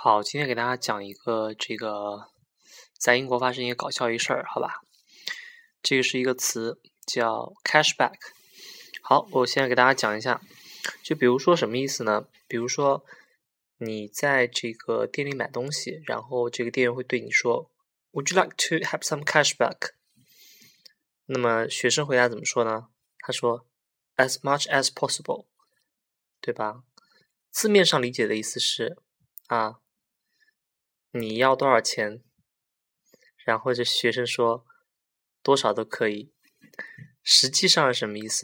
好，今天给大家讲一个这个在英国发生一个搞笑一事儿，好吧？这个是一个词叫 cashback。好，我现在给大家讲一下，就比如说什么意思呢？比如说你在这个店里买东西，然后这个店员会对你说，Would you like to have some cashback？那么学生回答怎么说呢？他说，As much as possible，对吧？字面上理解的意思是。啊，你要多少钱？然后这学生说多少都可以。实际上是什么意思？